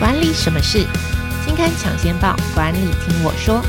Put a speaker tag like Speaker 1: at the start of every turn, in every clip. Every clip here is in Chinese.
Speaker 1: 管理什么事？金刊抢先报，管理听我说。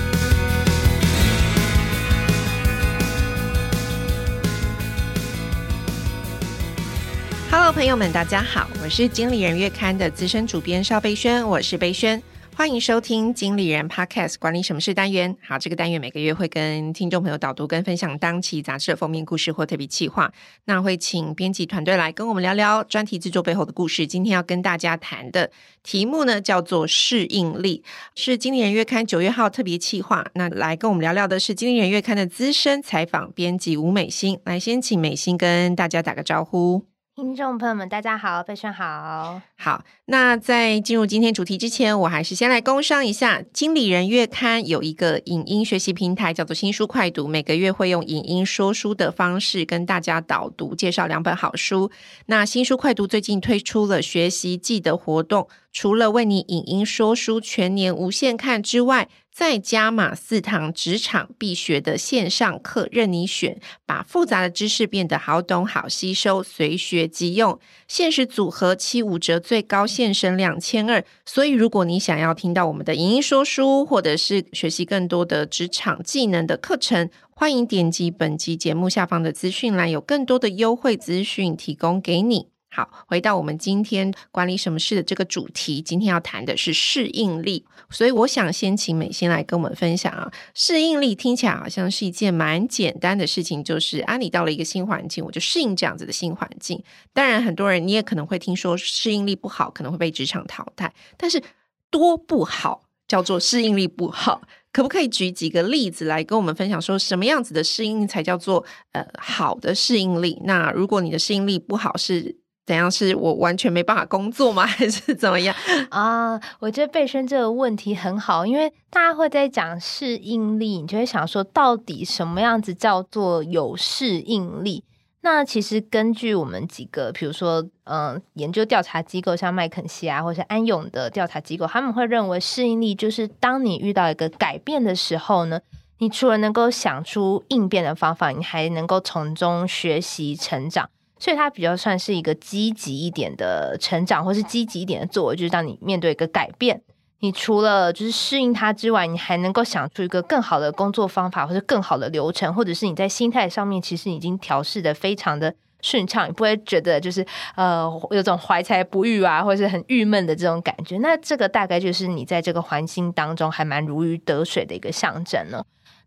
Speaker 1: Hello，朋友们，大家好，我是经理人月刊的资深主编邵贝萱，我是贝萱。欢迎收听经理人 Podcast 管理什么事单元。好，这个单元每个月会跟听众朋友导读跟分享当期杂志的封面故事或特别企划。那会请编辑团队来跟我们聊聊专题制作背后的故事。今天要跟大家谈的题目呢，叫做适应力，是经理人月刊九月号特别企划。那来跟我们聊聊的是经理人月刊的资深采访编辑吴美心。来，先请美心跟大家打个招呼。
Speaker 2: 听众朋友们，大家好，贝萱好。
Speaker 1: 好，那在进入今天主题之前，我还是先来工商一下。经理人月刊有一个影音学习平台，叫做新书快读，每个月会用影音说书的方式跟大家导读介绍两本好书。那新书快读最近推出了学习季的活动，除了为你影音说书全年无限看之外，再加码四堂职场必学的线上课，任你选，把复杂的知识变得好懂好吸收，随学即用。限时组合七五折，最高现省两千二。所以，如果你想要听到我们的影音说书，或者是学习更多的职场技能的课程，欢迎点击本集节目下方的资讯栏，有更多的优惠资讯提供给你。好，回到我们今天管理什么事的这个主题，今天要谈的是适应力，所以我想先请美心来跟我们分享啊。适应力听起来好像是一件蛮简单的事情，就是啊，你到了一个新环境，我就适应这样子的新环境。当然，很多人你也可能会听说适应力不好，可能会被职场淘汰。但是多不好叫做适应力不好？可不可以举几个例子来跟我们分享，说什么样子的适应才叫做呃好的适应力？那如果你的适应力不好是？怎样是我完全没办法工作吗？还是怎么样
Speaker 2: 啊？我觉得背身这个问题很好，因为大家会在讲适应力，你就会想说，到底什么样子叫做有适应力？那其实根据我们几个，比如说，嗯、研究调查机构，像麦肯锡啊，或是安永的调查机构，他们会认为适应力就是当你遇到一个改变的时候呢，你除了能够想出应变的方法，你还能够从中学习成长。所以它比较算是一个积极一点的成长，或是积极一点的作为，就是当你面对一个改变，你除了就是适应它之外，你还能够想出一个更好的工作方法，或者更好的流程，或者是你在心态上面其实已经调试得非常的顺畅，你不会觉得就是呃有种怀才不遇啊，或者是很郁闷的这种感觉。那这个大概就是你在这个环境当中还蛮如鱼得水的一个象征呢。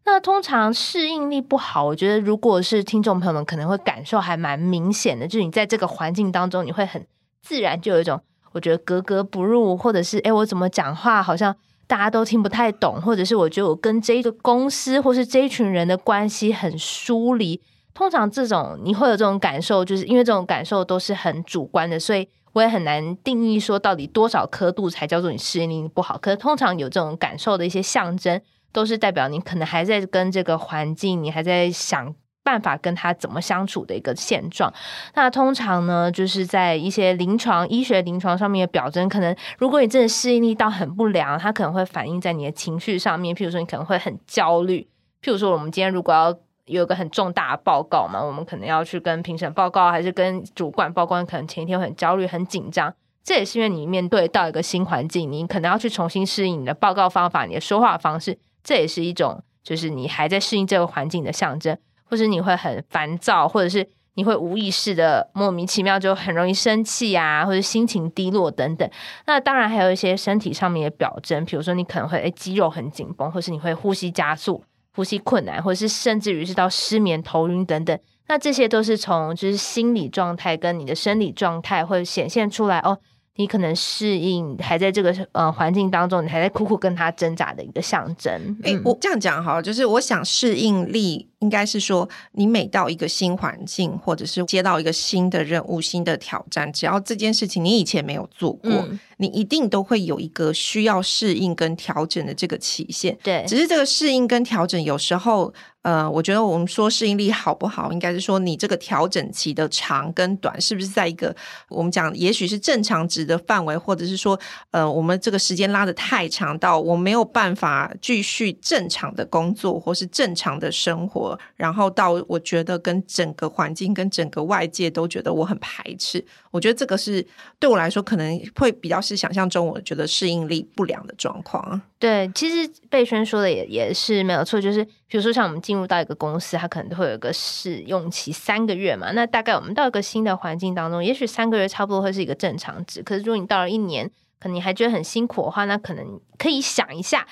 Speaker 2: 那通常适应力不好，我觉得如果是听众朋友们可能会感受还蛮明显的，就是你在这个环境当中，你会很自然就有一种我觉得格格不入，或者是诶，我怎么讲话好像大家都听不太懂，或者是我觉得我跟这个公司或是这一群人的关系很疏离。通常这种你会有这种感受，就是因为这种感受都是很主观的，所以我也很难定义说到底多少刻度才叫做你适应力不好。可是通常有这种感受的一些象征。都是代表你可能还在跟这个环境，你还在想办法跟他怎么相处的一个现状。那通常呢，就是在一些临床医学临床上面的表征，可能如果你真的适应力到很不良，它可能会反映在你的情绪上面。譬如说，你可能会很焦虑。譬如说，我们今天如果要有一个很重大的报告嘛，我们可能要去跟评审报告，还是跟主管报告，可能前一天会很焦虑、很紧张。这也是因为你面对到一个新环境，你可能要去重新适应你的报告方法、你的说话方式。这也是一种，就是你还在适应这个环境的象征，或是你会很烦躁，或者是你会无意识的莫名其妙就很容易生气啊，或者心情低落等等。那当然还有一些身体上面的表征，比如说你可能会肌肉很紧绷，或是你会呼吸加速、呼吸困难，或者是甚至于是到失眠、头晕等等。那这些都是从就是心理状态跟你的生理状态会显现出来哦。你可能适应还在这个呃环境当中，你还在苦苦跟他挣扎的一个象征。哎、
Speaker 1: 欸，我这样讲好了，就是我想适应力应该是说，你每到一个新环境，或者是接到一个新的任务、新的挑战，只要这件事情你以前没有做过，嗯、你一定都会有一个需要适应跟调整的这个期限。
Speaker 2: 对，
Speaker 1: 只是这个适应跟调整有时候。呃，我觉得我们说适应力好不好，应该是说你这个调整期的长跟短，是不是在一个我们讲也许是正常值的范围，或者是说，呃，我们这个时间拉的太长到我没有办法继续正常的工作或是正常的生活，然后到我觉得跟整个环境跟整个外界都觉得我很排斥。我觉得这个是对我来说可能会比较是想象中我觉得适应力不良的状况。
Speaker 2: 对，其实贝轩说的也也是没有错，就是比如说像我们进入到一个公司，它可能会有一个试用期三个月嘛。那大概我们到一个新的环境当中，也许三个月差不多会是一个正常值。可是如果你到了一年，可能你还觉得很辛苦的话，那可能可以想一下。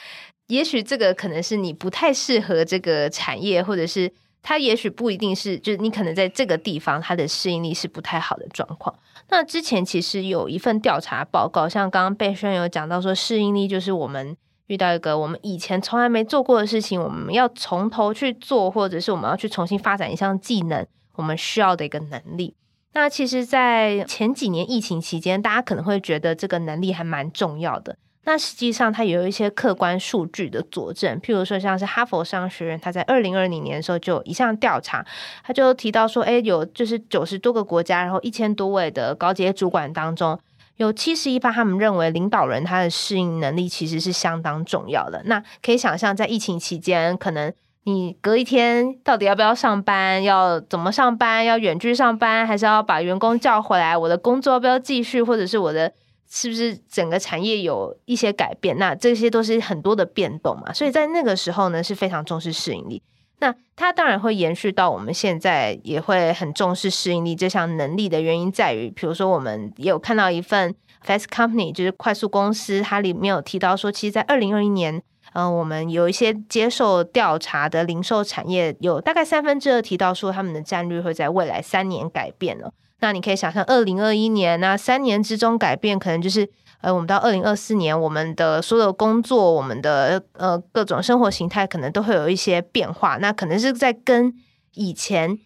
Speaker 2: 也许这个可能是你不太适合这个产业，或者是它也许不一定是，就是你可能在这个地方它的适应力是不太好的状况。那之前其实有一份调查报告，像刚刚贝轩有讲到说，适应力就是我们遇到一个我们以前从来没做过的事情，我们要从头去做，或者是我们要去重新发展一项技能，我们需要的一个能力。那其实，在前几年疫情期间，大家可能会觉得这个能力还蛮重要的。那实际上，它有一些客观数据的佐证，譬如说，像是哈佛商学院，它在二零二零年的时候就一项调查，它就提到说，哎，有就是九十多个国家，然后一千多位的高阶主管当中，有七十一趴他们认为领导人他的适应能力其实是相当重要的。那可以想象，在疫情期间，可能你隔一天到底要不要上班，要怎么上班，要远距上班，还是要把员工叫回来，我的工作要不要继续，或者是我的。是不是整个产业有一些改变？那这些都是很多的变动嘛，所以在那个时候呢，是非常重视适应力。那它当然会延续到我们现在，也会很重视适应力这项能力的原因在于，比如说我们也有看到一份 Fast Company，就是快速公司，它里面有提到说，其实，在二零二一年，嗯、呃，我们有一些接受调查的零售产业，有大概三分之二提到说，他们的战略会在未来三年改变了。那你可以想象，二零二一年那三年之中改变，可能就是呃，我们到二零二四年，我们的所有工作，我们的呃各种生活形态，可能都会有一些变化。那可能是在跟以前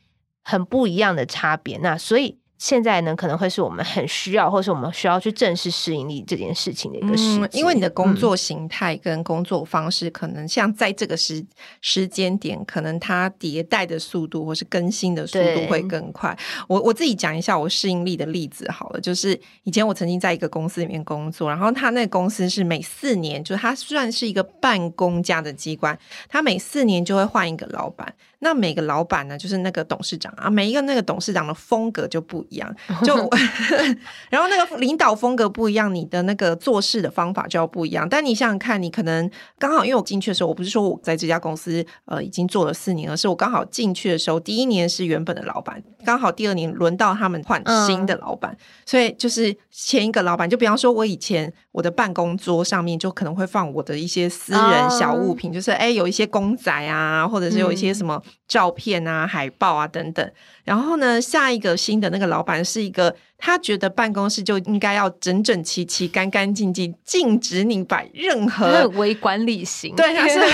Speaker 2: 很不一样的差别。那所以。现在呢，可能会是我们很需要，或是我们需要去正视适应力这件事情的一个时、嗯、
Speaker 1: 因为你的工作形态跟工作方式，可能像在这个时时间点，可能它迭代的速度或是更新的速度会更快。我我自己讲一下我适应力的例子好了，就是以前我曾经在一个公司里面工作，然后他那个公司是每四年，就是它算是一个办公家的机关，他每四年就会换一个老板。那每个老板呢，就是那个董事长啊，每一个那个董事长的风格就不一样，就 然后那个领导风格不一样，你的那个做事的方法就要不一样。但你想想看，你可能刚好因为我进去的时候，我不是说我在这家公司呃已经做了四年，而是我刚好进去的时候，第一年是原本的老板，刚好第二年轮到他们换新的老板，嗯、所以就是前一个老板，就比方说我以前我的办公桌上面就可能会放我的一些私人小物品，嗯、就是哎有一些公仔啊，或者是有一些什么。照片啊、海报啊等等，然后呢，下一个新的那个老板是一个，他觉得办公室就应该要整整齐齐、干干净净，禁止你摆任何
Speaker 2: 微管理型。
Speaker 1: 对，他是。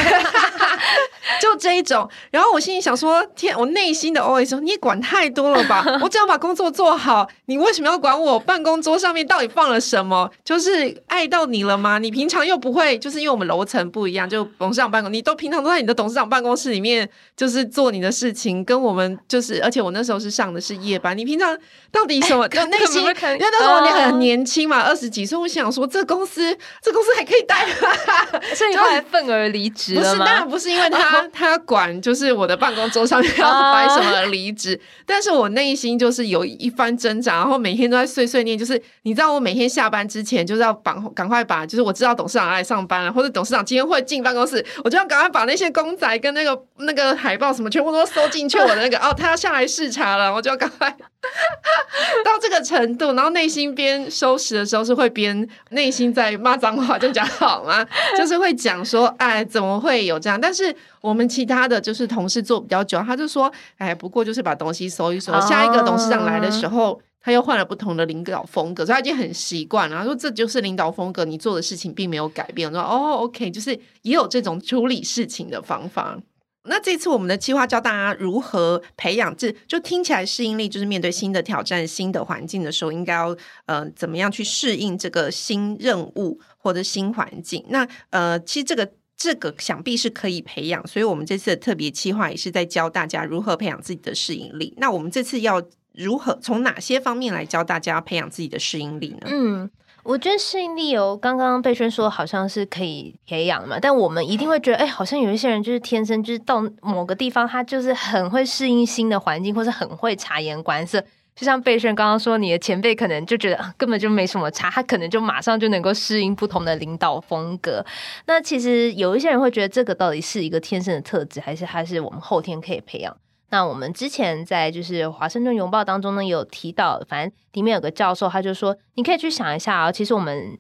Speaker 1: 就这一种，然后我心里想说：天，我内心的 OS 说，你也管太多了吧？我只要把工作做好，你为什么要管我办公桌上面到底放了什么？就是碍到你了吗？你平常又不会，就是因为我们楼层不一样，就董事长办公，你都平常都在你的董事长办公室里面，就是做你的事情，跟我们就是，而且我那时候是上的是夜班，你平常到底什么？就内心，因为那时候你很年轻嘛，二十几岁，我想说，这公司，这公司还可以待吗？
Speaker 2: 所以你后来愤而离职？
Speaker 1: 不是，当然不是因为他。他管就是我的办公桌上面要摆什么离职，但是我内心就是有一番挣扎，然后每天都在碎碎念，就是你知道我每天下班之前就是要赶赶快把，就是我知道董事长来上班了，或者董事长今天会进办公室，我就要赶快把那些公仔跟那个那个海报什么全部都收进去我的那个哦，他要下来视察了，我就要赶快 到这个程度，然后内心边收拾的时候是会边内心在骂脏话，就讲好吗？就是会讲说，哎，怎么会有这样？但是。我们其他的就是同事做比较久，他就说：“哎，不过就是把东西收一收。Oh. 下一个董事长来的时候，他又换了不同的领导风格，所以他已经很习惯了。他说这就是领导风格，你做的事情并没有改变。我说哦，OK，就是也有这种处理事情的方法。那这次我们的计划教大家如何培养，这就听起来适应力，就是面对新的挑战、新的环境的时候，应该要呃怎么样去适应这个新任务或者新环境。那呃，其实这个。这个想必是可以培养，所以我们这次的特别计划也是在教大家如何培养自己的适应力。那我们这次要如何从哪些方面来教大家培养自己的适应力呢？
Speaker 2: 嗯，我觉得适应力有刚刚贝萱说好像是可以培养嘛，但我们一定会觉得，哎，好像有一些人就是天生就是到某个地方，他就是很会适应新的环境，或是很会察言观色。就像贝萱刚刚说，你的前辈可能就觉得、根本就没什么差，他可能就马上就能够适应不同的领导风格。那其实有一些人会觉得，这个到底是一个天生的特质，还是还是我们后天可以培养？那我们之前在就是华盛顿邮报当中呢，有提到，反正里面有个教授，他就说，你可以去想一下啊，其实我们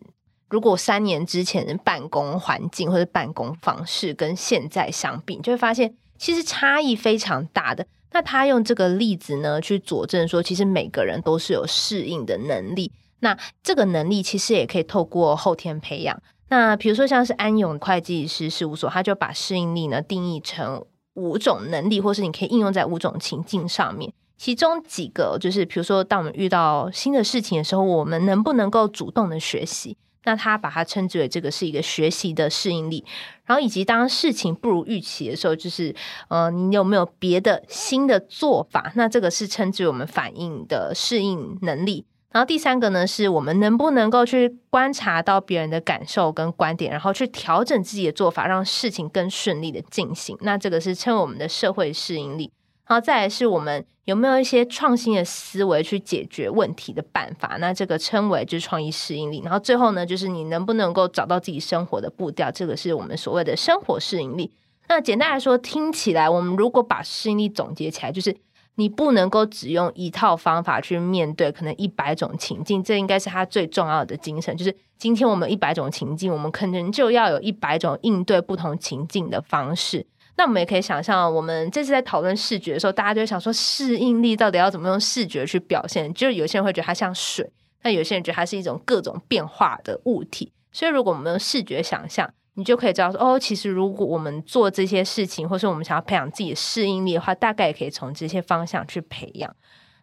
Speaker 2: 如果三年之前的办公环境或者办公方式跟现在相比，你就会发现其实差异非常大的。那他用这个例子呢，去佐证说，其实每个人都是有适应的能力。那这个能力其实也可以透过后天培养。那比如说像是安永会计师事务所，他就把适应力呢定义成。五种能力，或是你可以应用在五种情境上面。其中几个就是，比如说，当我们遇到新的事情的时候，我们能不能够主动的学习？那他把它称之为这个是一个学习的适应力。然后，以及当事情不如预期的时候，就是呃，你有没有别的新的做法？那这个是称之为我们反应的适应能力。然后第三个呢，是我们能不能够去观察到别人的感受跟观点，然后去调整自己的做法，让事情更顺利的进行。那这个是称为我们的社会适应力。然后再来是我们有没有一些创新的思维去解决问题的办法。那这个称为就是创意适应力。然后最后呢，就是你能不能够找到自己生活的步调，这个是我们所谓的生活适应力。那简单来说，听起来我们如果把适应力总结起来，就是。你不能够只用一套方法去面对可能一百种情境，这应该是他最重要的精神。就是今天我们一百种情境，我们可能就要有一百种应对不同情境的方式。那我们也可以想象，我们这次在讨论视觉的时候，大家就会想说，适应力到底要怎么用视觉去表现？就是有些人会觉得它像水，但有些人觉得它是一种各种变化的物体。所以，如果我们用视觉想象，你就可以知道说，哦，其实如果我们做这些事情，或是我们想要培养自己的适应力的话，大概也可以从这些方向去培养。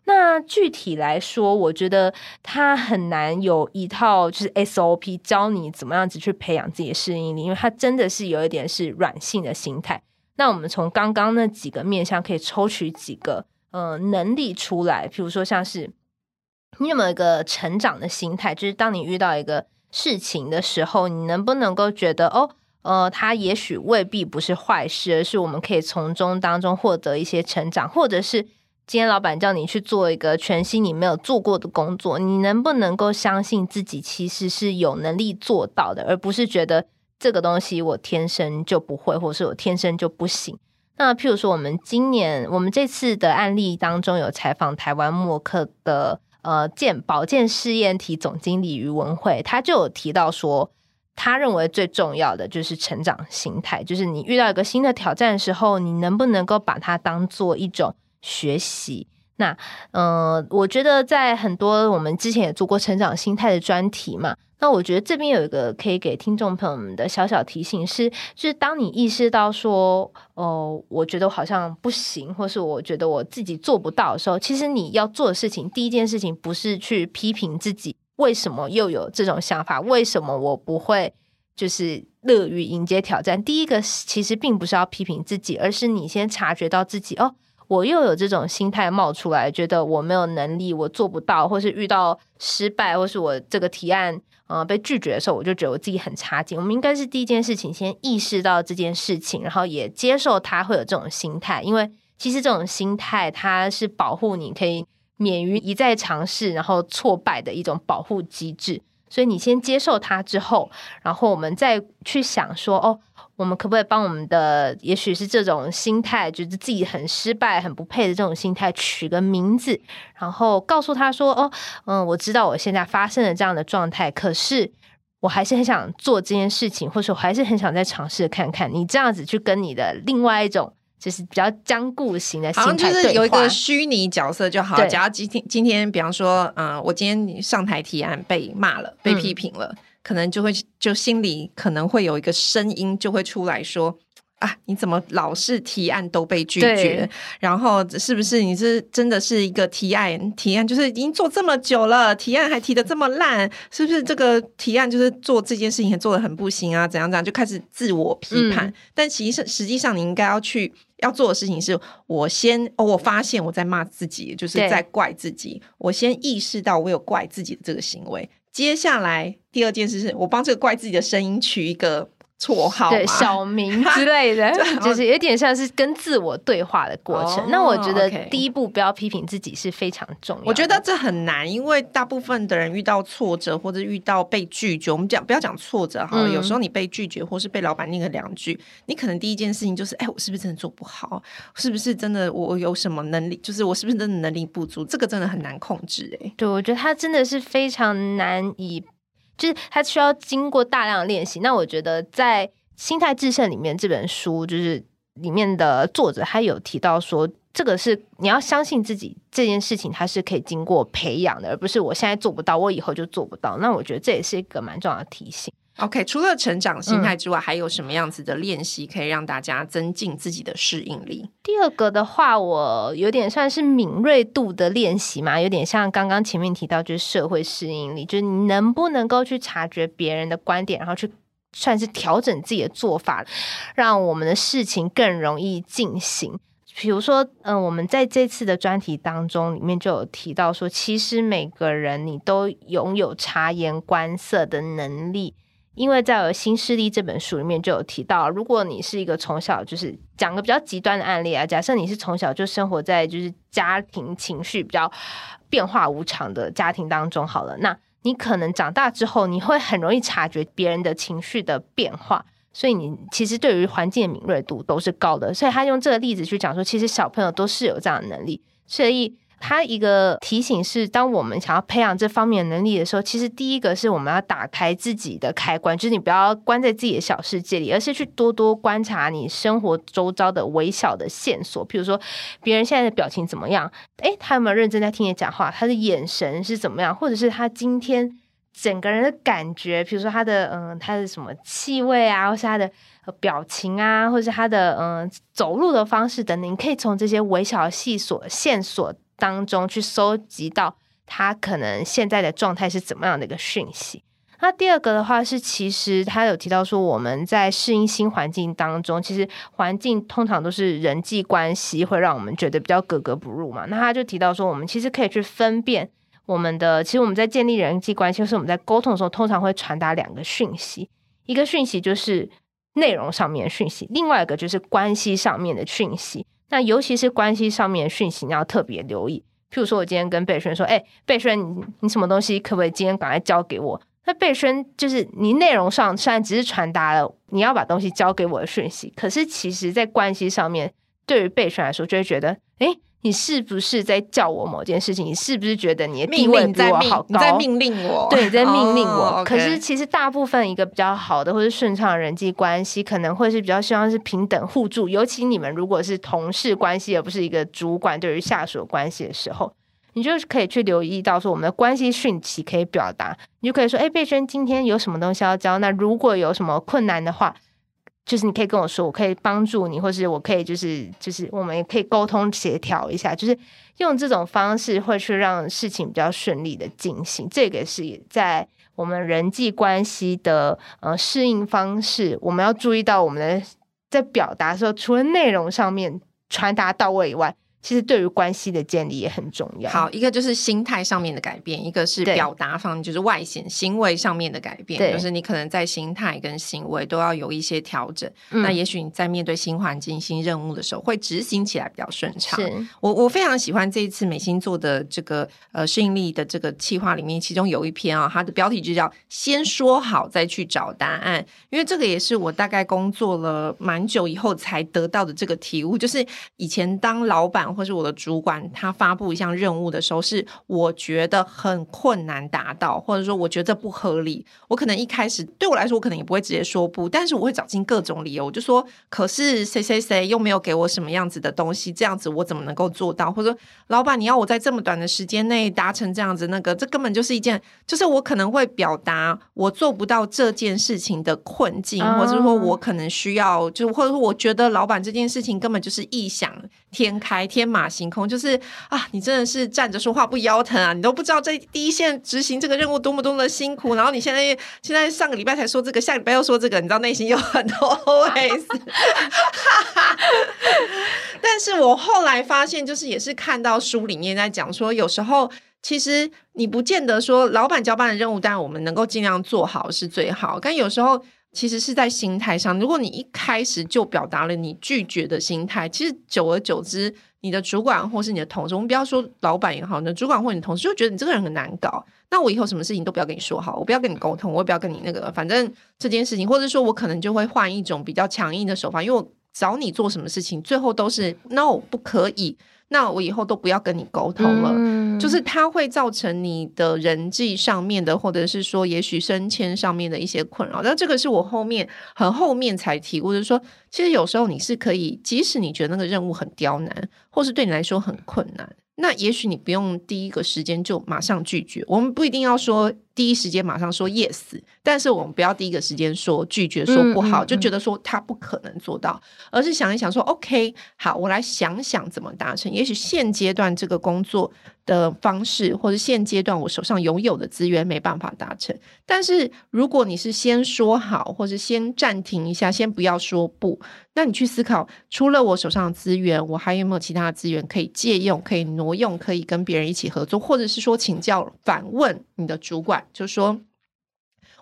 Speaker 2: 那具体来说，我觉得它很难有一套就是 SOP 教你怎么样子去培养自己的适应力，因为它真的是有一点是软性的心态。那我们从刚刚那几个面向可以抽取几个呃能力出来，比如说像是你有没有一个成长的心态，就是当你遇到一个。事情的时候，你能不能够觉得哦，呃，它也许未必不是坏事，而是我们可以从中当中获得一些成长，或者是今天老板叫你去做一个全新你没有做过的工作，你能不能够相信自己其实是有能力做到的，而不是觉得这个东西我天生就不会，或是我天生就不行。那譬如说，我们今年我们这次的案例当中有采访台湾默克的。呃，健保健试验体总经理于文慧，他就有提到说，他认为最重要的就是成长心态，就是你遇到一个新的挑战的时候，你能不能够把它当做一种学习？那，呃，我觉得在很多我们之前也做过成长心态的专题嘛。那我觉得这边有一个可以给听众朋友们的小小提醒是，就是当你意识到说，哦、我觉得我好像不行，或是我觉得我自己做不到的时候，其实你要做的事情，第一件事情不是去批评自己为什么又有这种想法，为什么我不会就是乐于迎接挑战。第一个其实并不是要批评自己，而是你先察觉到自己哦。我又有这种心态冒出来，觉得我没有能力，我做不到，或是遇到失败，或是我这个提案呃被拒绝的时候，我就觉得我自己很差劲。我们应该是第一件事情，先意识到这件事情，然后也接受他会有这种心态，因为其实这种心态它是保护你可以免于一再尝试然后挫败的一种保护机制。所以你先接受它之后，然后我们再去想说哦。我们可不可以帮我们的，也许是这种心态，觉得自己很失败、很不配的这种心态，取个名字，然后告诉他说：“哦，嗯，我知道我现在发生了这样的状态，可是我还是很想做这件事情，或者我还是很想再尝试看看。”你这样子去跟你的另外一种，就是比较僵固型的心态，好像
Speaker 1: 就是有一个虚拟角色就好。假如今天今天，比方说，嗯，我今天上台提案被骂了，被批评了。嗯可能就会就心里可能会有一个声音就会出来说啊，你怎么老是提案都被拒绝？然后是不是你是真的是一个提案提案就是已经做这么久了，提案还提的这么烂？是不是这个提案就是做这件事情做的很不行啊？怎样怎样就开始自我批判？嗯、但其实实际上你应该要去要做的事情是，我先哦，我发现我在骂自己，就是在怪自己。我先意识到我有怪自己的这个行为。接下来第二件事是我帮这个怪自己的声音取一个。绰号
Speaker 2: 对小名之类的，就是有点像是跟自我对话的过程。Oh, 那我觉得第一步不要批评自己是非常重要的。
Speaker 1: 我觉得这很难，因为大部分的人遇到挫折或者遇到被拒绝，我们讲不要讲挫折哈，嗯、有时候你被拒绝或是被老板念个两句，你可能第一件事情就是，哎，我是不是真的做不好？是不是真的我有什么能力？就是我是不是真的能力不足？这个真的很难控制哎。
Speaker 2: 对，我觉得他真的是非常难以。就是他需要经过大量的练习。那我觉得在《心态制胜》里面这本书，就是里面的作者他有提到说，这个是你要相信自己这件事情，它是可以经过培养的，而不是我现在做不到，我以后就做不到。那我觉得这也是一个蛮重要的提醒。
Speaker 1: OK，除了成长心态之外，嗯、还有什么样子的练习可以让大家增进自己的适应力？
Speaker 2: 第二个的话，我有点算是敏锐度的练习嘛，有点像刚刚前面提到，就是社会适应力，就是你能不能够去察觉别人的观点，然后去算是调整自己的做法，让我们的事情更容易进行。比如说，嗯、呃，我们在这次的专题当中里面就有提到说，其实每个人你都拥有察言观色的能力。因为在《新势力》这本书里面就有提到，如果你是一个从小就是讲个比较极端的案例啊，假设你是从小就生活在就是家庭情绪比较变化无常的家庭当中，好了，那你可能长大之后你会很容易察觉别人的情绪的变化，所以你其实对于环境的敏锐度都是高的。所以他用这个例子去讲说，其实小朋友都是有这样的能力，所以。他一个提醒是，当我们想要培养这方面能力的时候，其实第一个是我们要打开自己的开关，就是你不要关在自己的小世界里，而是去多多观察你生活周遭的微小的线索。譬如说，别人现在的表情怎么样？诶，他有没有认真在听你讲话？他的眼神是怎么样？或者是他今天整个人的感觉？比如说他的嗯，他的什么气味啊，或是他的表情啊，或者是他的嗯走路的方式等等，你可以从这些微小细索线索。当中去收集到他可能现在的状态是怎么样的一个讯息。那第二个的话是，其实他有提到说，我们在适应新环境当中，其实环境通常都是人际关系会让我们觉得比较格格不入嘛。那他就提到说，我们其实可以去分辨我们的，其实我们在建立人际关系，就是我们在沟通的时候，通常会传达两个讯息，一个讯息就是内容上面的讯息，另外一个就是关系上面的讯息。那尤其是关系上面讯息，你要特别留意。譬如说，我今天跟贝轩说：“哎、欸，贝轩，你你什么东西可不可以今天赶快交给我？”那贝轩就是你内容上虽然只是传达了你要把东西交给我的讯息，可是其实在关系上面，对于贝轩来说，就会觉得：“哎、”你是不是在叫我某件事情？你是不是觉得你的地位比我好高？
Speaker 1: 你在命令我，
Speaker 2: 对，你在命令我。Oh. 可是其实大部分一个比较好的或者顺畅的人际关系，可能会是比较希望是平等互助。尤其你们如果是同事关系，而不是一个主管对于下属关系的时候，你就可以去留意到说我们的关系讯息可以表达。你就可以说：“哎，贝轩，今天有什么东西要交？那如果有什么困难的话。”就是你可以跟我说，我可以帮助你，或是我可以就是就是我们也可以沟通协调一下，就是用这种方式会去让事情比较顺利的进行。这个是在我们人际关系的呃适应方式，我们要注意到我们的在表达的时候，除了内容上面传达到位以外。其实对于关系的建立也很重要。
Speaker 1: 好，一个就是心态上面的改变，一个是表达方，就是外显行为上面的改变。就是你可能在心态跟行为都要有一些调整。嗯、那也许你在面对新环境、新任务的时候，会执行起来比较顺畅。是我我非常喜欢这一次美心做的这个呃适应力的这个企划里面，其中有一篇啊，它的标题就叫“先说好再去找答案”。因为这个也是我大概工作了蛮久以后才得到的这个体悟，就是以前当老板。或是我的主管，他发布一项任务的时候，是我觉得很困难达到，或者说我觉得不合理。我可能一开始对我来说，我可能也不会直接说不，但是我会找尽各种理由，我就说，可是谁谁谁又没有给我什么样子的东西，这样子我怎么能够做到？或者说，老板，你要我在这么短的时间内达成这样子，那个这根本就是一件，就是我可能会表达我做不到这件事情的困境，或者说我可能需要，就或者说我觉得老板这件事情根本就是异想天开天。天马行空，就是啊，你真的是站着说话不腰疼啊！你都不知道这第一线执行这个任务多么多么的辛苦，然后你现在现在上个礼拜才说这个，下礼拜又说这个，你知道内心有很多 OS。但是我后来发现，就是也是看到书里面在讲说，有时候其实你不见得说老板交办的任务，但我们能够尽量做好是最好。但有时候其实是在心态上，如果你一开始就表达了你拒绝的心态，其实久而久之，你的主管或是你的同事，我们不要说老板也好，你的主管或你同事就觉得你这个人很难搞。那我以后什么事情都不要跟你说好，我不要跟你沟通，我也不要跟你那个，反正这件事情，或者说我可能就会换一种比较强硬的手法，因为我找你做什么事情，最后都是 no 不可以。那我以后都不要跟你沟通了，嗯、就是它会造成你的人际上面的，或者是说也许升迁上面的一些困扰。但这个是我后面很后面才提过，就是说，其实有时候你是可以，即使你觉得那个任务很刁难，或是对你来说很困难，那也许你不用第一个时间就马上拒绝。我们不一定要说。第一时间马上说 yes，但是我们不要第一个时间说拒绝，说不好，嗯嗯嗯、就觉得说他不可能做到，而是想一想说 OK，好，我来想想怎么达成。也许现阶段这个工作的方式，或者现阶段我手上拥有的资源没办法达成。但是如果你是先说好，或者先暂停一下，先不要说不，那你去思考，除了我手上的资源，我还有没有其他的资源可以借用、可以挪用、可以跟别人一起合作，或者是说请教、反问你的主管。就说，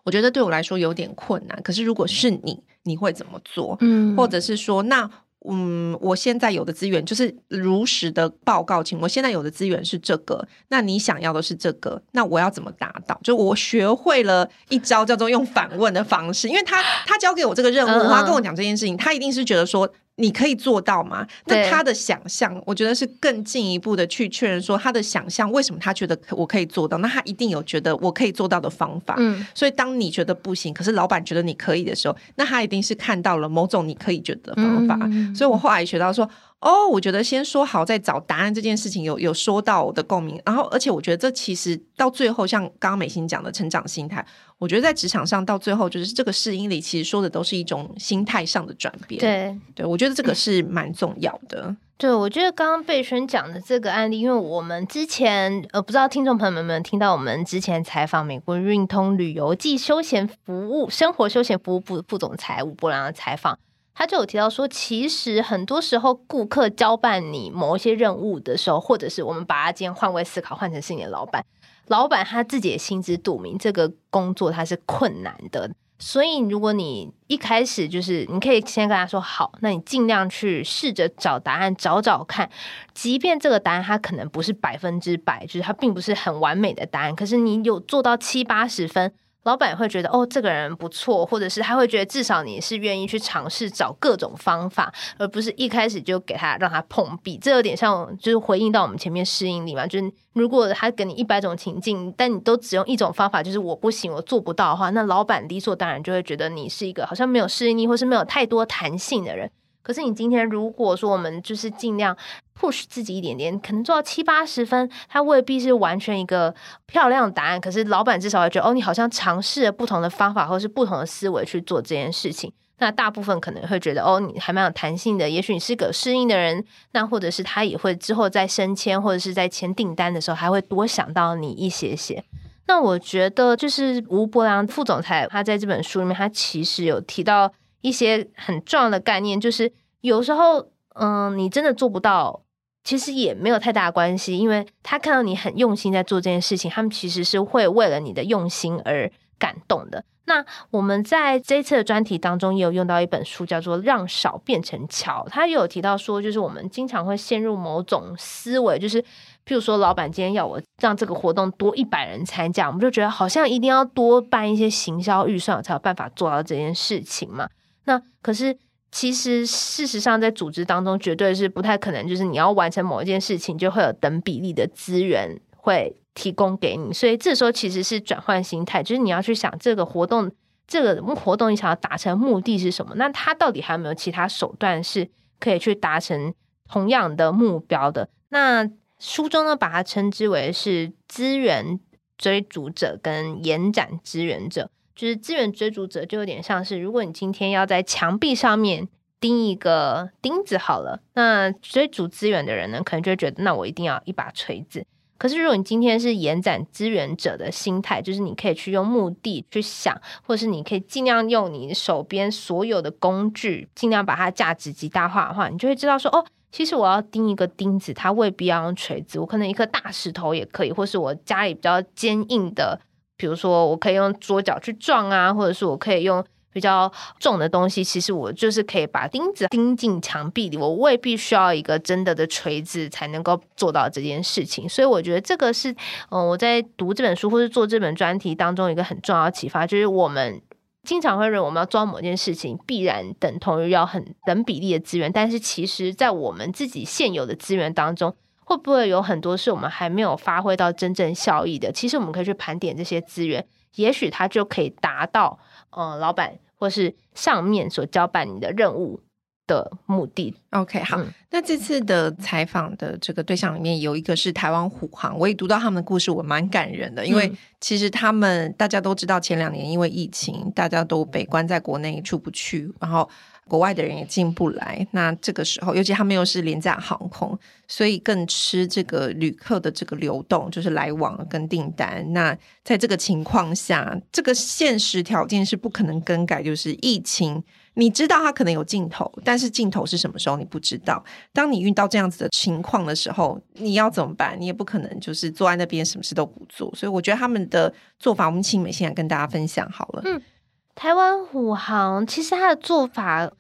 Speaker 1: 我觉得对我来说有点困难。可是如果是你，你会怎么做？嗯，或者是说，那嗯，我现在有的资源就是如实的报告，请我现在有的资源是这个，那你想要的是这个，那我要怎么达到？就我学会了一招叫做用反问的方式，因为他他交给我这个任务，他跟我讲这件事情，他一定是觉得说。你可以做到吗？那他的想象，我觉得是更进一步的去确认说他的想象为什么他觉得我可以做到？那他一定有觉得我可以做到的方法。嗯，所以当你觉得不行，可是老板觉得你可以的时候，那他一定是看到了某种你可以觉得的方法。嗯，所以我后来学到说。哦，我觉得先说好再找答案这件事情有有说到我的共鸣，然后而且我觉得这其实到最后像刚刚美心讲的成长心态，我觉得在职场上到最后就是这个适应力，其实说的都是一种心态上的转变。对对，我觉得这个是蛮重要的。
Speaker 2: 对，我觉得刚刚贝轩讲的这个案例，因为我们之前呃不知道听众朋友们有没有听到我们之前采访美国运通旅游暨休闲服务生活休闲服务部副总裁吴伯良的采访。他就有提到说，其实很多时候顾客交办你某一些任务的时候，或者是我们把他今天换位思考，换成是你的老板，老板他自己也心知肚明，这个工作他是困难的。所以如果你一开始就是，你可以先跟他说好，那你尽量去试着找答案，找找看，即便这个答案它可能不是百分之百，就是它并不是很完美的答案，可是你有做到七八十分。老板会觉得哦，这个人不错，或者是他会觉得至少你是愿意去尝试找各种方法，而不是一开始就给他让他碰壁。这有点像就是回应到我们前面适应力嘛，就是如果他给你一百种情境，但你都只用一种方法，就是我不行，我做不到的话，那老板理所当然就会觉得你是一个好像没有适应力，或是没有太多弹性的人。可是你今天如果说我们就是尽量 push 自己一点点，可能做到七八十分，它未必是完全一个漂亮的答案。可是老板至少会觉得，哦，你好像尝试了不同的方法，或是不同的思维去做这件事情。那大部分可能会觉得，哦，你还蛮有弹性的。也许你是个适应的人，那或者是他也会之后在升迁或者是在签订单的时候，还会多想到你一些些。那我觉得就是吴伯良副总裁，他在这本书里面，他其实有提到。一些很重要的概念，就是有时候，嗯，你真的做不到，其实也没有太大关系，因为他看到你很用心在做这件事情，他们其实是会为了你的用心而感动的。那我们在这一次的专题当中也有用到一本书，叫做《让少变成巧》，他也有提到说，就是我们经常会陷入某种思维，就是譬如说，老板今天要我让这个活动多一百人参加，我们就觉得好像一定要多办一些行销预算，才有办法做到这件事情嘛。那可是，其实事实上，在组织当中，绝对是不太可能，就是你要完成某一件事情，就会有等比例的资源会提供给你。所以这时候其实是转换心态，就是你要去想这个活动，这个活动你想要达成目的是什么？那它到底还有没有其他手段是可以去达成同样的目标的？那书中呢，把它称之为是资源追逐者跟延展资源者。就是资源追逐者，就有点像是，如果你今天要在墙壁上面钉一个钉子好了，那追逐资源的人呢，可能就会觉得，那我一定要一把锤子。可是如果你今天是延展资源者的心态，就是你可以去用目的去想，或者是你可以尽量用你手边所有的工具，尽量把它价值极大化的话，你就会知道说，哦，其实我要钉一个钉子，它未必要用锤子，我可能一颗大石头也可以，或是我家里比较坚硬的，比如说我可以用桌角去撞啊，或者是我可以用。比较重的东西，其实我就是可以把钉子钉进墙壁里，我未必需要一个真的的锤子才能够做到这件事情。所以我觉得这个是，嗯，我在读这本书或是做这本专题当中一个很重要的启发，就是我们经常会认为我们要做某件事情，必然等同于要很等比例的资源，但是其实在我们自己现有的资源当中，会不会有很多是我们还没有发挥到真正效益的？其实我们可以去盘点这些资源，也许它就可以达到，嗯，老板。或是上面所交办你的任务的目的。
Speaker 1: OK，好，嗯、那这次的采访的这个对象里面有一个是台湾虎航，我也读到他们的故事，我蛮感人的，因为其实他们大家都知道，前两年因为疫情，大家都被关在国内出不去，然后。国外的人也进不来，那这个时候，尤其他们又是廉价航空，所以更吃这个旅客的这个流动，就是来往跟订单。那在这个情况下，这个现实条件是不可能更改，就是疫情，你知道它可能有尽头，但是尽头是什么时候你不知道。当你遇到这样子的情况的时候，你要怎么办？你也不可能就是坐在那边什么事都不做。所以我觉得他们的做法，我们请美心来跟大家分享好了。
Speaker 2: 嗯。台湾虎航其实它的做法，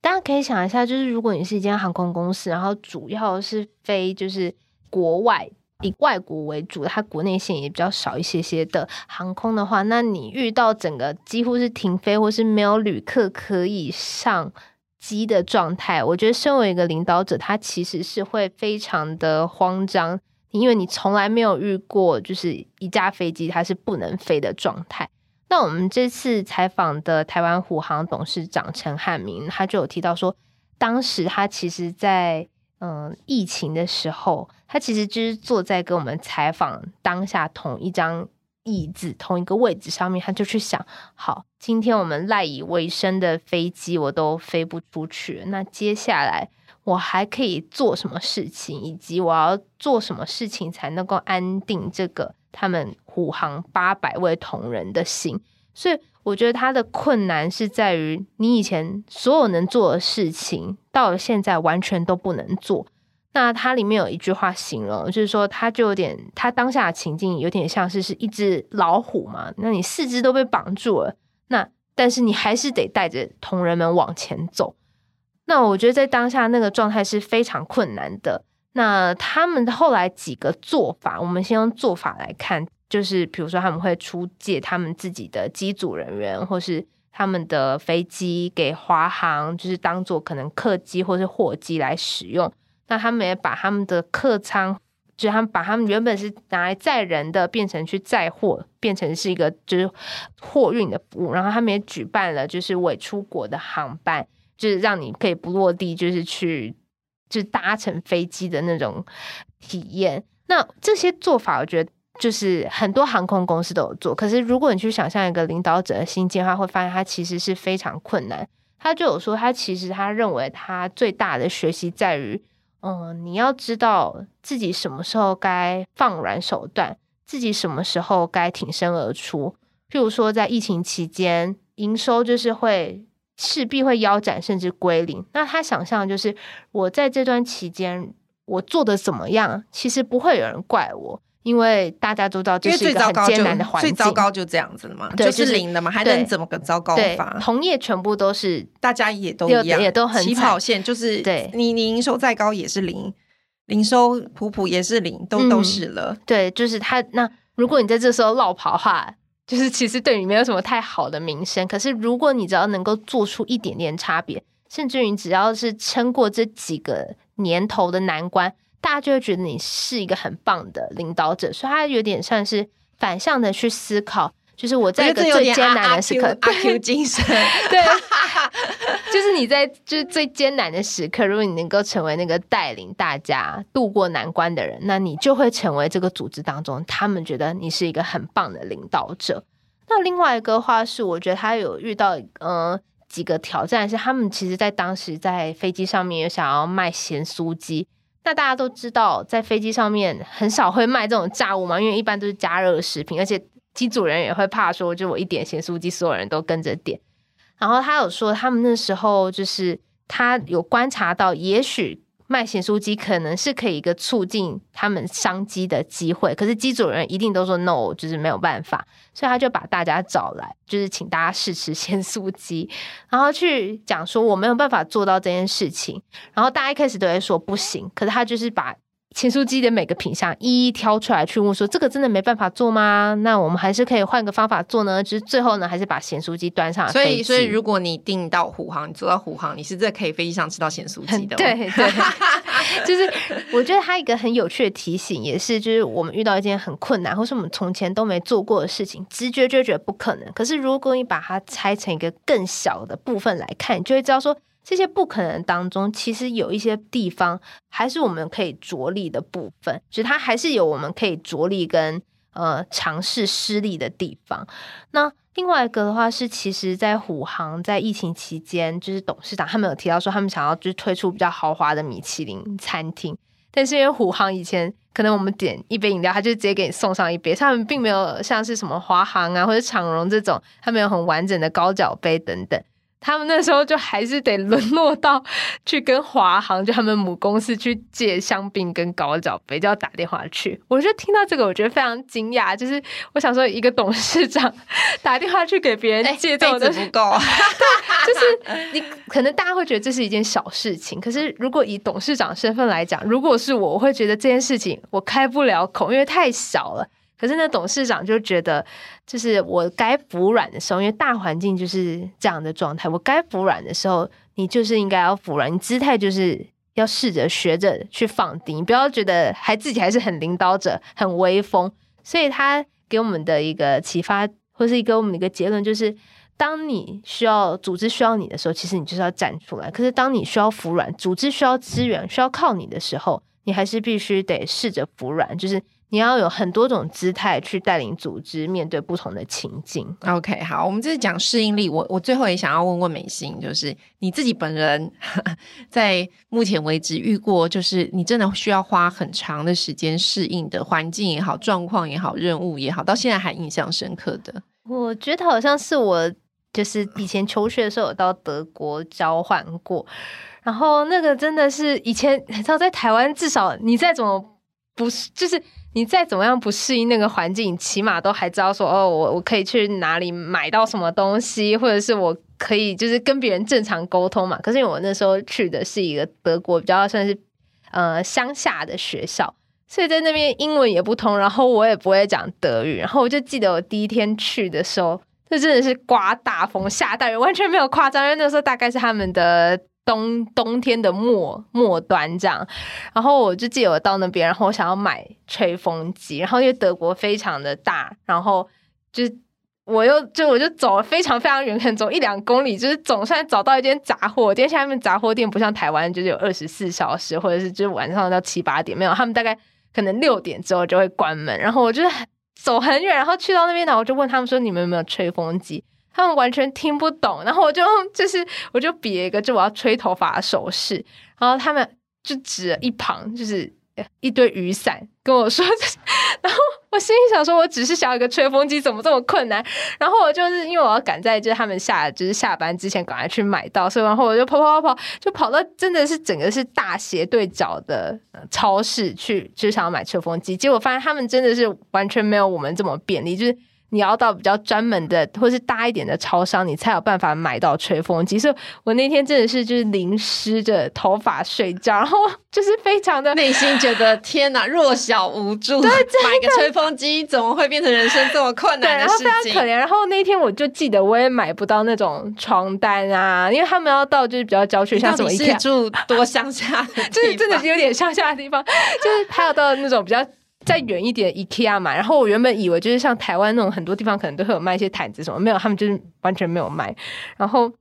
Speaker 2: 大家可以想一下，就是如果你是一间航空公司，然后主要是飞就是国外以外国为主，它国内线也比较少一些些的航空的话，那你遇到整个几乎是停飞或是没有旅客可以上机的状态，我觉得身为一个领导者，他其实是会非常的慌张，因为你从来没有遇过就是一架飞机它是不能飞的状态。那我们这次采访的台湾虎航董事长陈汉明，他就有提到说，当时他其实在嗯疫情的时候，他其实就是坐在跟我们采访当下同一张椅子、同一个位置上面，他就去想：好，今天我们赖以为生的飞机我都飞不出去，那接下来我还可以做什么事情，以及我要做什么事情才能够安定这个。他们虎航八百位同仁的心，所以我觉得他的困难是在于，你以前所有能做的事情，到了现在完全都不能做。那它里面有一句话形容，就是说，他就有点，他当下的情境有点像是是一只老虎嘛，那你四肢都被绑住了，那但是你还是得带着同仁们往前走。那我觉得在当下那个状态是非常困难的。那他们后来几个做法，我们先用做法来看，就是比如说他们会出借他们自己的机组人员，或是他们的飞机给华航，就是当做可能客机或是货机来使用。那他们也把他们的客舱，就是他们把他们原本是拿来载人的，变成去载货，变成是一个就是货运的服务。然后他们也举办了就是伪出国的航班，就是让你可以不落地，就是去。就搭乘飞机的那种体验，那这些做法，我觉得就是很多航空公司都有做。可是，如果你去想象一个领导者的心境，他会发现他其实是非常困难。他就有说，他其实他认为他最大的学习在于，嗯，你要知道自己什么时候该放软手段，自己什么时候该挺身而出。譬如说，在疫情期间，营收就是会。势必会腰斩，甚至归零。那他想象就是，我在这段期间我做的怎么样，其实不会有人怪我，因为大家都知道这是一个很艰难的环境。
Speaker 1: 最糟糕就这样子了嘛，对，就是零的嘛，还能怎么个糟糕法？
Speaker 2: 同业全部都是，
Speaker 1: 大家也都一样，
Speaker 2: 也都很
Speaker 1: 起跑线，就是对你，你营收再高也是零，营收普普也是零，都、嗯、都是了。
Speaker 2: 对，就是他。那如果你在这时候落跑的话。就是其实对你没有什么太好的名声，可是如果你只要能够做出一点点差别，甚至于只要是撑过这几个年头的难关，大家就会觉得你是一个很棒的领导者。所以他有点像是反向的去思考，就是我在一个最艰难的时刻，
Speaker 1: 阿 Q 精神，
Speaker 2: 对。就是你在就是最艰难的时刻，如果你能够成为那个带领大家度过难关的人，那你就会成为这个组织当中他们觉得你是一个很棒的领导者。那另外一个话是，我觉得他有遇到呃几个挑战，是他们其实在当时在飞机上面有想要卖咸酥鸡。那大家都知道，在飞机上面很少会卖这种炸物嘛，因为一般都是加热食品，而且机组人也会怕说，就我一点咸酥鸡，所有人都跟着点。然后他有说，他们那时候就是他有观察到，也许卖咸酥鸡可能是可以一个促进他们商机的机会，可是机主人一定都说 no，就是没有办法，所以他就把大家找来，就是请大家试吃咸酥鸡，然后去讲说我没有办法做到这件事情，然后大家一开始都会说不行，可是他就是把。咸酥鸡的每个品项一一挑出来去问说：“这个真的没办法做吗？那我们还是可以换个方法做呢？”就是最后呢，还是把咸酥鸡端上来。
Speaker 1: 所以，所以如果你订到虎航，你坐到虎航，你是在可以飞机上吃到咸酥鸡的。
Speaker 2: 对对，就是我觉得它一个很有趣的提醒，也是就是我们遇到一件很困难，或是我们从前都没做过的事情，直觉就觉得不可能。可是如果你把它拆成一个更小的部分来看，你就会知道说。这些不可能当中，其实有一些地方还是我们可以着力的部分，就是它还是有我们可以着力跟呃尝试施力的地方。那另外一个的话是，其实，在虎航在疫情期间，就是董事长他们有提到说，他们想要就是推出比较豪华的米其林餐厅，但是因为虎航以前可能我们点一杯饮料，他就直接给你送上一杯，他们并没有像是什么华航啊或者长荣这种，他们有很完整的高脚杯等等。他们那时候就还是得沦落到去跟华航，就他们母公司去借香槟跟高脚杯，就要打电话去。我就听到这个，我觉得非常惊讶。就是我想说，一个董事长打电话去给别人借这种东西，
Speaker 1: 欸，不够。
Speaker 2: 对，就是你可能大家会觉得这是一件小事情，可是如果以董事长身份来讲，如果是我，我会觉得这件事情我开不了口，因为太小了。可是那董事长就觉得，就是我该服软的时候，因为大环境就是这样的状态，我该服软的时候，你就是应该要服软，你姿态就是要试着学着去放低，你不要觉得还自己还是很领导者、很威风。所以他给我们的一个启发，或是给我们的一个结论，就是当你需要组织需要你的时候，其实你就是要站出来。可是当你需要服软，组织需要资源、需要靠你的时候，你还是必须得试着服软，就是。你要有很多种姿态去带领组织面对不同的情境。
Speaker 1: OK，好，我们这是讲适应力。我我最后也想要问问美心，就是你自己本人 在目前为止遇过，就是你真的需要花很长的时间适应的环境也好、状况也好、任务也好，到现在还印象深刻的。
Speaker 2: 我觉得好像是我就是以前求学的时候有到德国交换过，然后那个真的是以前你知道在台湾，至少你再怎么不是就是。你再怎么样不适应那个环境，起码都还知道说哦，我我可以去哪里买到什么东西，或者是我可以就是跟别人正常沟通嘛。可是因为我那时候去的是一个德国比较算是呃乡下的学校，所以在那边英文也不通，然后我也不会讲德语。然后我就记得我第一天去的时候，这真的是刮大风下大雨，完全没有夸张，因为那时候大概是他们的。冬冬天的末末端这样，然后我就记得我到那边，然后我想要买吹风机，然后因为德国非常的大，然后就我又就我就走了非常非常远，可走一两公里，就是总算找到一间杂货店。下面杂货店不像台湾，就是有二十四小时，或者是就是晚上到七八点没有，他们大概可能六点之后就会关门。然后我就走很远，然后去到那边呢，我就问他们说：“你们有没有吹风机？”他们完全听不懂，然后我就就是我就比一个就我要吹头发的手势，然后他们就指了一旁就是一堆雨伞跟我说，然后我心里想说，我只是想要一个吹风机，怎么这么困难？然后我就是因为我要赶在就是他们下就是下班之前赶快去买到，所以然后我就跑跑跑跑，就跑到真的是整个是大斜对角的超市去，就想要买吹风机，结果发现他们真的是完全没有我们这么便利，就是。你要到比较专门的或是大一点的超商，你才有办法买到吹风机。所以我那天真的是就是淋湿着头发睡觉，然后就是非常的
Speaker 1: 内心觉得天哪，弱小无助。对，买个吹风机怎么会变成人生这么困难的事情？
Speaker 2: 然后非常可怜。然后那天我就记得我也买不到那种床单啊，因为他们要到就是比较郊区，像什么一
Speaker 1: 住多乡下，
Speaker 2: 就 是真的是有点乡下的地方，就是还有到那种比较。再远一点，IKEA 嘛。然后我原本以为就是像台湾那种很多地方可能都会有卖一些毯子什么，没有，他们就是完全没有卖。然后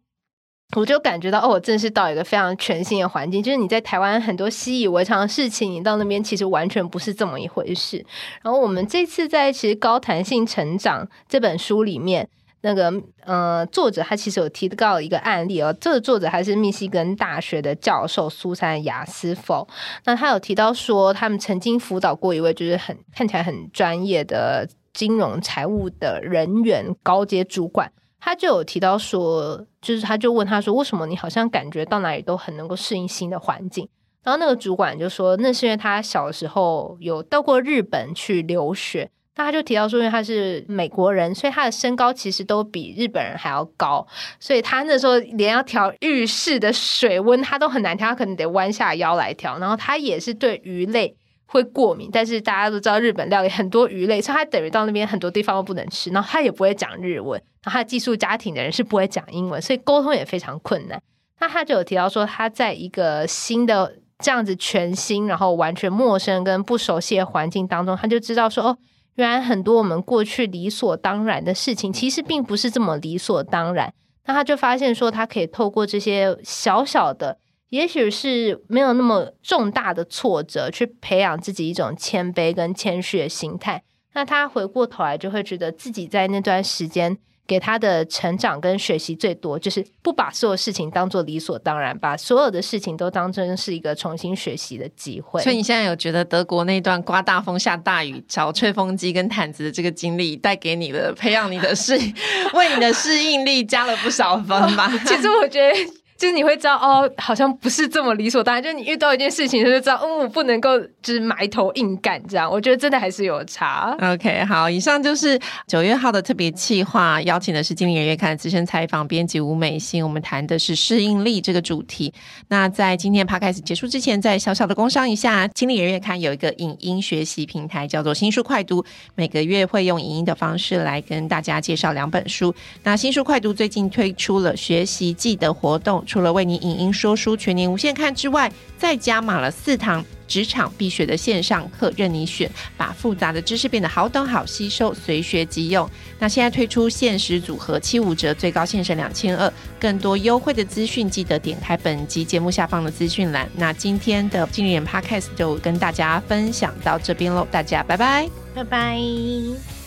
Speaker 2: 我就感觉到，哦，我真的是到一个非常全新的环境。就是你在台湾很多习以为常的事情，你到那边其实完全不是这么一回事。然后我们这次在其实高弹性成长这本书里面。那个呃，作者他其实有提到一个案例哦，这个作者还是密西根大学的教授苏珊雅斯否。那他有提到说，他们曾经辅导过一位就是很看起来很专业的金融财务的人员高阶主管，他就有提到说，就是他就问他说，为什么你好像感觉到哪里都很能够适应新的环境？然后那个主管就说，那是因为他小时候有到过日本去留学。那他就提到说，因为他是美国人，所以他的身高其实都比日本人还要高，所以他那时候连要调浴室的水温，他都很难调，他可能得弯下腰来调。然后他也是对鱼类会过敏，但是大家都知道日本料理很多鱼类，所以他等于到那边很多地方都不能吃。然后他也不会讲日文，然后他寄宿家庭的人是不会讲英文，所以沟通也非常困难。那他就有提到说，他在一个新的这样子全新，然后完全陌生跟不熟悉的环境当中，他就知道说，哦，原来很多我们过去理所当然的事情，其实并不是这么理所当然。那他就发现说，他可以透过这些小小的，也许是没有那么重大的挫折，去培养自己一种谦卑跟谦虚的心态。那他回过头来，就会觉得自己在那段时间。给他的成长跟学习最多，就是不把所有事情当做理所当然，把所有的事情都当成是一个重新学习的机会。
Speaker 1: 所以你现在有觉得德国那段刮大风下大雨找吹风机跟毯子的这个经历，带给你的培养你的适，为你的适应力加了不少分吗？
Speaker 2: 其实我觉得。就是你会知道哦，好像不是这么理所当然。就是你遇到一件事情，就知道，嗯，我不能够就是埋头硬干这样。我觉得真的还是有差。
Speaker 1: OK，好，以上就是九月号的特别企划，邀请的是《经理人月刊》资深采访编辑吴美欣。我们谈的是适应力这个主题。那在今天 Podcast 结束之前，再小小的工商一下，《经理人月刊》有一个影音学习平台，叫做新书快读，每个月会用影音的方式来跟大家介绍两本书。那新书快读最近推出了学习季的活动。除了为你影音说书全年无限看之外，再加码了四堂职场必学的线上课，任你选，把复杂的知识变得好懂好吸收，随学即用。那现在推出限时组合七五折，最高限省两千二，更多优惠的资讯，记得点开本集节目下方的资讯栏。那今天的经理人 Podcast 就跟大家分享到这边喽，大家拜拜，
Speaker 2: 拜拜。